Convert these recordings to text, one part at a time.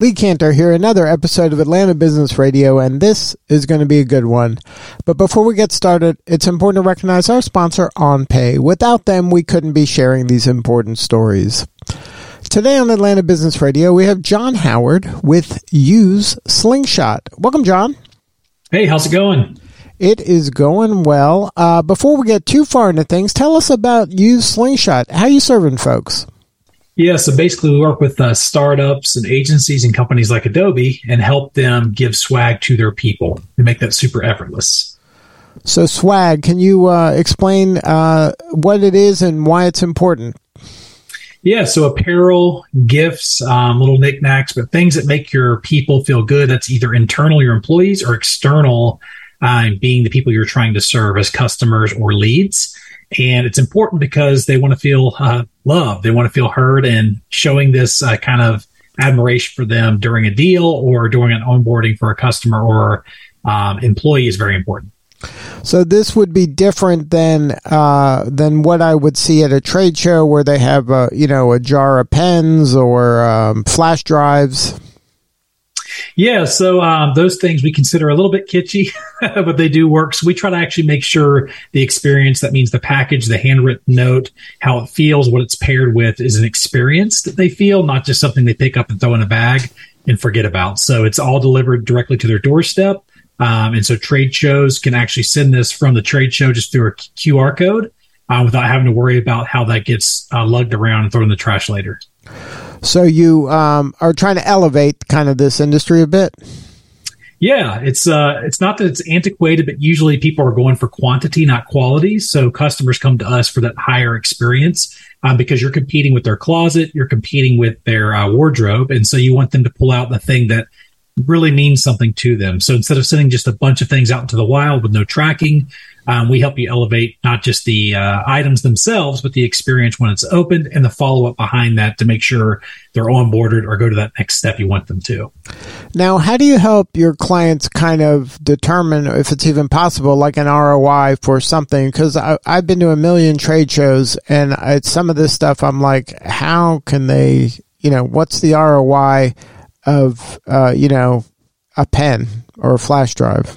Lee Kantor here, another episode of Atlanta Business Radio, and this is going to be a good one. But before we get started, it's important to recognize our sponsor, OnPay. Without them, we couldn't be sharing these important stories. Today on Atlanta Business Radio, we have John Howard with Use Slingshot. Welcome, John. Hey, how's it going? It is going well. Uh, before we get too far into things, tell us about Use Slingshot. How you serving folks? Yeah, so basically, we work with uh, startups and agencies and companies like Adobe and help them give swag to their people and make that super effortless. So, swag, can you uh, explain uh, what it is and why it's important? Yeah, so apparel, gifts, um, little knickknacks, but things that make your people feel good. That's either internal, your employees, or external, uh, being the people you're trying to serve as customers or leads. And it's important because they want to feel loved. They want to feel heard and showing this uh, kind of admiration for them during a deal or during an onboarding for a customer or um, employee is very important. So this would be different than uh, than what I would see at a trade show where they have a you know a jar of pens or um, flash drives. Yeah, so um, those things we consider a little bit kitschy, but they do work. So we try to actually make sure the experience, that means the package, the handwritten note, how it feels, what it's paired with, is an experience that they feel, not just something they pick up and throw in a bag and forget about. So it's all delivered directly to their doorstep. Um, and so trade shows can actually send this from the trade show just through a QR code uh, without having to worry about how that gets uh, lugged around and thrown in the trash later. So you um, are trying to elevate kind of this industry a bit. Yeah, it's uh, it's not that it's antiquated, but usually people are going for quantity, not quality. So customers come to us for that higher experience um, because you're competing with their closet, you're competing with their uh, wardrobe, and so you want them to pull out the thing that really means something to them. So instead of sending just a bunch of things out into the wild with no tracking, um, we help you elevate not just the uh, items themselves, but the experience when it's opened and the follow up behind that to make sure they're onboarded or go to that next step you want them to. Now, how do you help your clients kind of determine if it's even possible, like an ROI for something? Because I've been to a million trade shows and some of this stuff I'm like, how can they, you know, what's the ROI of, uh, you know, a pen or a flash drive?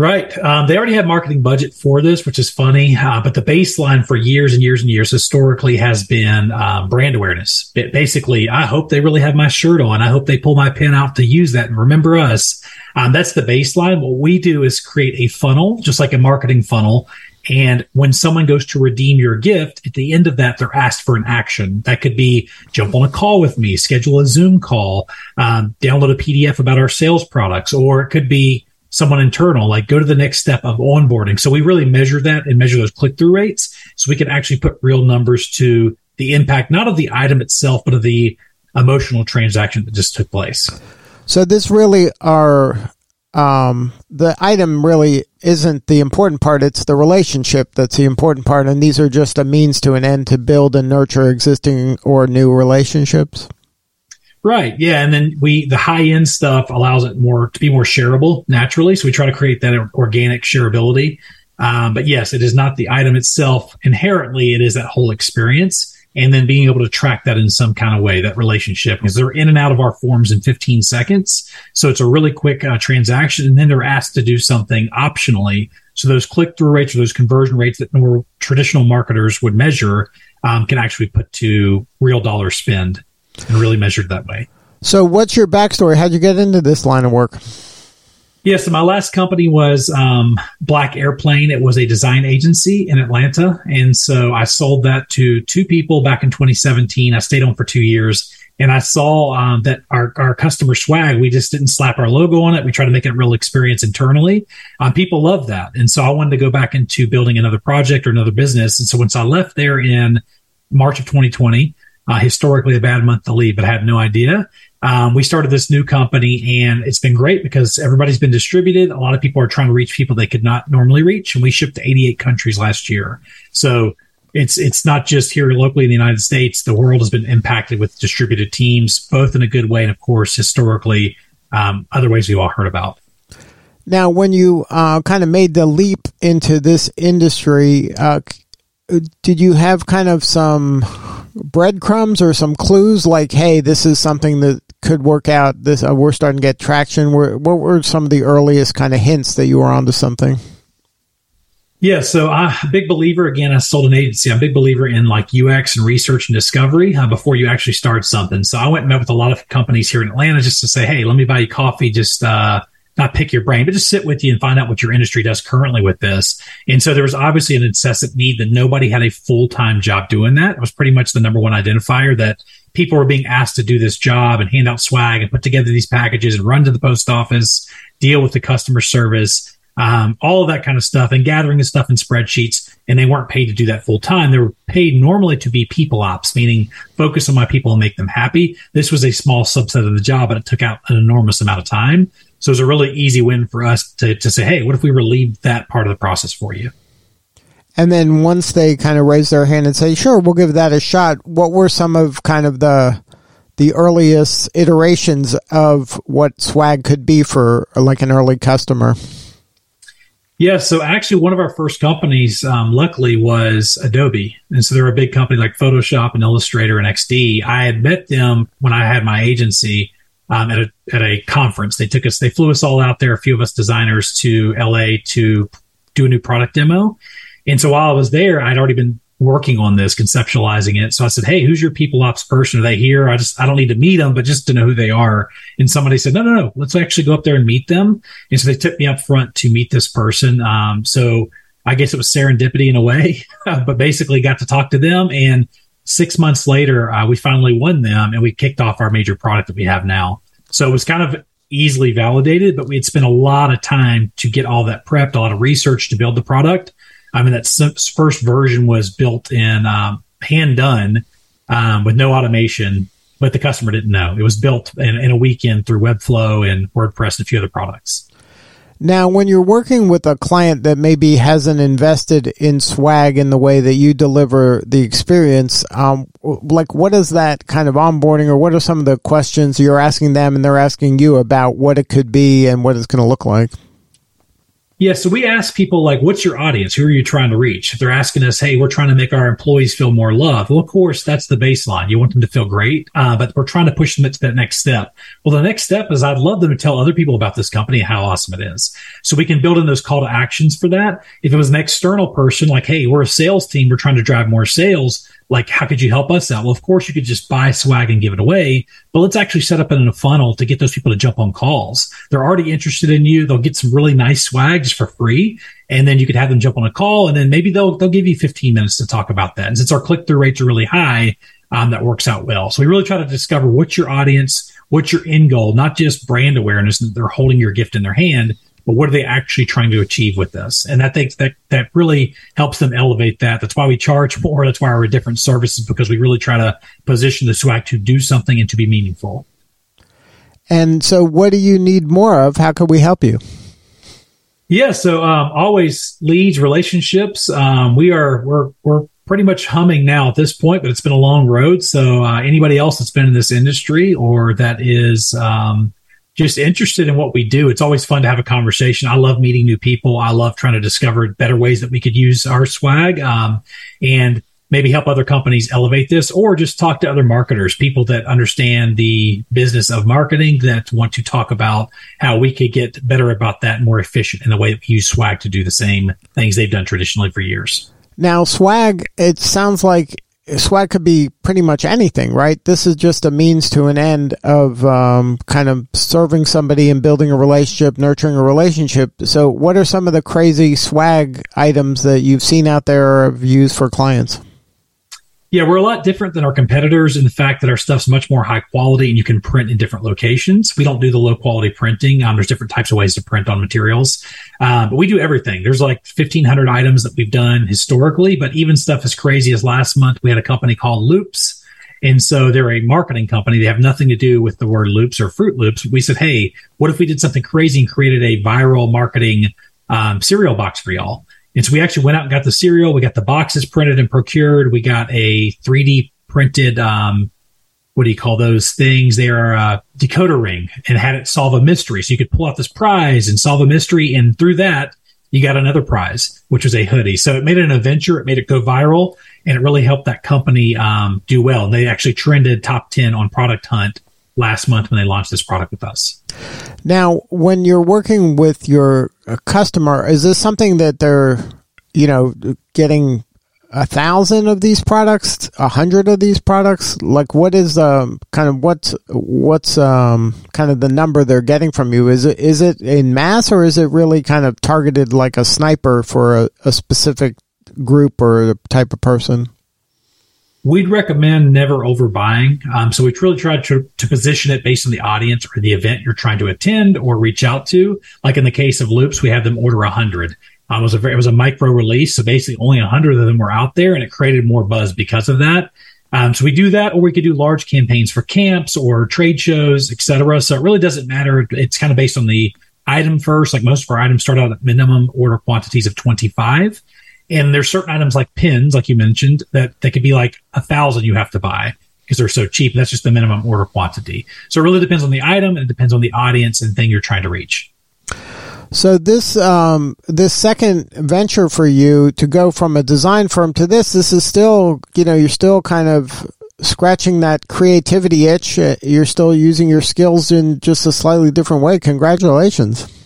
Right. Um, they already have marketing budget for this, which is funny. Uh, but the baseline for years and years and years historically has been uh, brand awareness. It basically, I hope they really have my shirt on. I hope they pull my pen out to use that and remember us. Um, that's the baseline. What we do is create a funnel, just like a marketing funnel. And when someone goes to redeem your gift, at the end of that, they're asked for an action. That could be jump on a call with me, schedule a Zoom call, um, download a PDF about our sales products, or it could be someone internal, like go to the next step of onboarding. So we really measure that and measure those click through rates so we can actually put real numbers to the impact, not of the item itself, but of the emotional transaction that just took place. So this really are um, the item really isn't the important part. It's the relationship that's the important part. And these are just a means to an end to build and nurture existing or new relationships. Right. Yeah. And then we, the high end stuff allows it more to be more shareable naturally. So we try to create that organic shareability. Um, but yes, it is not the item itself inherently. It is that whole experience. And then being able to track that in some kind of way, that relationship, because they're in and out of our forms in 15 seconds. So it's a really quick uh, transaction. And then they're asked to do something optionally. So those click through rates or those conversion rates that more traditional marketers would measure um, can actually put to real dollar spend and really measured that way. So, what's your backstory? How'd you get into this line of work? Yeah, so my last company was um, Black Airplane. It was a design agency in Atlanta. And so I sold that to two people back in 2017. I stayed on for two years. And I saw um, that our, our customer swag, we just didn't slap our logo on it. We tried to make it a real experience internally. Um, people love that. And so I wanted to go back into building another project or another business. And so once I left there in March of 2020, uh, historically a bad month to leave, but I had no idea. Um, we started this new company and it's been great because everybody's been distributed. A lot of people are trying to reach people they could not normally reach. And we shipped to 88 countries last year. So it's it's not just here locally in the United States. The world has been impacted with distributed teams, both in a good way and, of course, historically, um, other ways we've all heard about. Now, when you uh, kind of made the leap into this industry, uh, did you have kind of some breadcrumbs or some clues like, hey, this is something that could work out? This uh, we're starting to get traction. what were some of the earliest kind of hints that you were onto something? Yeah, so I'm a big believer. Again, I sold an agency. I'm a big believer in like UX and research and discovery uh, before you actually start something. So I went and met with a lot of companies here in Atlanta just to say, hey, let me buy you coffee. Just uh, not pick your brain, but just sit with you and find out what your industry does currently with this. And so there was obviously an incessant need that nobody had a full time job doing that. It was pretty much the number one identifier that people were being asked to do this job and hand out swag and put together these packages and run to the post office, deal with the customer service um, all of that kind of stuff, and gathering the stuff in spreadsheets. And they weren't paid to do that full time. They were paid normally to be people ops, meaning focus on my people and make them happy. This was a small subset of the job, but it took out an enormous amount of time. So it was a really easy win for us to, to say, hey, what if we relieved that part of the process for you? And then once they kind of raise their hand and say, sure, we'll give that a shot, what were some of kind of the the earliest iterations of what swag could be for like an early customer? Yeah, so actually, one of our first companies, um, luckily, was Adobe, and so they're a big company like Photoshop and Illustrator and XD. I had met them when I had my agency um, at a at a conference. They took us, they flew us all out there, a few of us designers, to LA to do a new product demo. And so while I was there, I'd already been working on this, conceptualizing it. So I said, Hey, who's your people ops person? Are they here? I just, I don't need to meet them, but just to know who they are. And somebody said, no, no, no, let's actually go up there and meet them. And so they took me up front to meet this person. Um, so I guess it was serendipity in a way, but basically got to talk to them. And six months later, uh, we finally won them and we kicked off our major product that we have now. So it was kind of easily validated, but we had spent a lot of time to get all that prepped, a lot of research to build the product. I mean, that first version was built in um, hand done um, with no automation, but the customer didn't know. It was built in, in, a weekend through Webflow and WordPress and a few other products. Now, when you're working with a client that maybe hasn't invested in swag in the way that you deliver the experience, um, like what is that kind of onboarding or what are some of the questions you're asking them and they're asking you about what it could be and what it's going to look like? Yeah, so we ask people like, what's your audience? Who are you trying to reach? If they're asking us, hey, we're trying to make our employees feel more loved. Well, of course, that's the baseline. You want them to feel great, uh, but we're trying to push them to that next step. Well, the next step is I'd love them to tell other people about this company how awesome it is. So we can build in those call to actions for that. If it was an external person, like, hey, we're a sales team, we're trying to drive more sales like how could you help us out? Well of course you could just buy swag and give it away but let's actually set up in a funnel to get those people to jump on calls. They're already interested in you. They'll get some really nice swags for free and then you could have them jump on a call and then maybe they'll they'll give you 15 minutes to talk about that. And since our click-through rates are really high um, that works out well. So we really try to discover what's your audience what's your end goal not just brand awareness that they're holding your gift in their hand but what are they actually trying to achieve with this? And I think that that really helps them elevate that. That's why we charge more. That's why we're different services because we really try to position the swag to do something and to be meaningful. And so, what do you need more of? How can we help you? Yeah, so um, always leads, relationships. Um, we are we're we're pretty much humming now at this point, but it's been a long road. So uh, anybody else that's been in this industry or that is um, just interested in what we do. It's always fun to have a conversation. I love meeting new people. I love trying to discover better ways that we could use our swag um, and maybe help other companies elevate this or just talk to other marketers, people that understand the business of marketing that want to talk about how we could get better about that more efficient in the way that we use swag to do the same things they've done traditionally for years. Now, swag, it sounds like swag could be pretty much anything, right? This is just a means to an end of um, kind of serving somebody and building a relationship, nurturing a relationship. So, what are some of the crazy swag items that you've seen out there or have used for clients? Yeah, we're a lot different than our competitors in the fact that our stuff's much more high quality and you can print in different locations. We don't do the low quality printing. Um, there's different types of ways to print on materials, uh, but we do everything. There's like 1,500 items that we've done historically, but even stuff as crazy as last month, we had a company called Loops. And so they're a marketing company. They have nothing to do with the word loops or Froot Loops. We said, hey, what if we did something crazy and created a viral marketing um, cereal box for y'all? And so we actually went out and got the cereal. We got the boxes printed and procured. We got a 3D printed, um, what do you call those things? They are a decoder ring and had it solve a mystery. So you could pull out this prize and solve a mystery. And through that, you got another prize, which was a hoodie. So it made it an adventure. It made it go viral and it really helped that company um, do well. And they actually trended top 10 on Product Hunt last month when they launched this product with us. Now, when you're working with your uh, customer, is this something that they're, you know, getting a thousand of these products, a hundred of these products? Like, what is um kind of what's what's um kind of the number they're getting from you? Is it is it in mass or is it really kind of targeted like a sniper for a, a specific group or type of person? We'd recommend never overbuying. Um, so we really try to, to position it based on the audience or the event you're trying to attend or reach out to. Like in the case of Loops, we have them order a hundred. Um, it was a very, it was a micro release, so basically only a hundred of them were out there, and it created more buzz because of that. Um, so we do that, or we could do large campaigns for camps or trade shows, etc. So it really doesn't matter. It's kind of based on the item first. Like most of our items start out at minimum order quantities of 25. And there's certain items like pins, like you mentioned, that they could be like a thousand you have to buy because they're so cheap. That's just the minimum order quantity. So it really depends on the item and it depends on the audience and thing you're trying to reach. So this um, this second venture for you to go from a design firm to this, this is still you know you're still kind of scratching that creativity itch. Uh, you're still using your skills in just a slightly different way. Congratulations.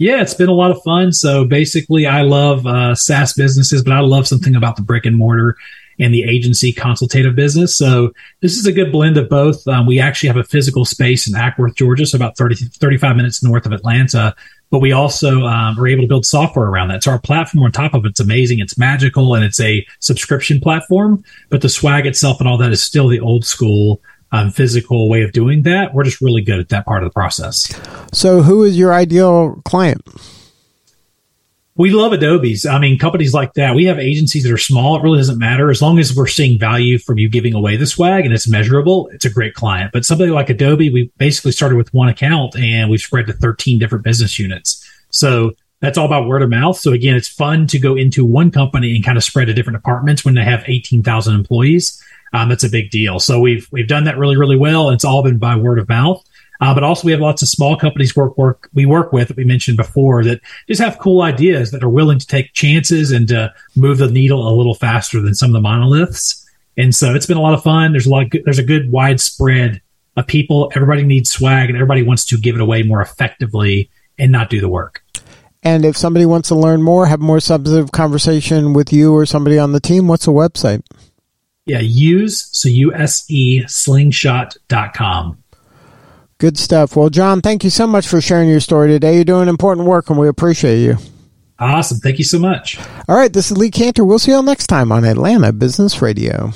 Yeah, it's been a lot of fun. So basically, I love uh, SaaS businesses, but I love something about the brick and mortar and the agency consultative business. So this is a good blend of both. Um, we actually have a physical space in Acworth, Georgia, so about 30, 35 minutes north of Atlanta. But we also um, are able to build software around that. So our platform on top of it's amazing. It's magical and it's a subscription platform, but the swag itself and all that is still the old school um, physical way of doing that. We're just really good at that part of the process. So, who is your ideal client? We love Adobe's. I mean, companies like that. We have agencies that are small. It really doesn't matter as long as we're seeing value from you giving away the swag and it's measurable. It's a great client. But somebody like Adobe, we basically started with one account and we've spread to 13 different business units. So that's all about word of mouth. So again, it's fun to go into one company and kind of spread to different departments when they have 18,000 employees. Um, that's a big deal. So we've we've done that really really well. It's all been by word of mouth. Uh, but also we have lots of small companies work work we work with that we mentioned before that just have cool ideas that are willing to take chances and to move the needle a little faster than some of the monoliths. And so it's been a lot of fun. There's a lot. There's a good widespread of people. Everybody needs swag, and everybody wants to give it away more effectively and not do the work. And if somebody wants to learn more, have more substantive conversation with you or somebody on the team, what's the website? Yeah, use, so U-S-E, slingshot.com. Good stuff. Well, John, thank you so much for sharing your story today. You're doing important work, and we appreciate you. Awesome. Thank you so much. All right, this is Lee Kantor. We'll see you all next time on Atlanta Business Radio.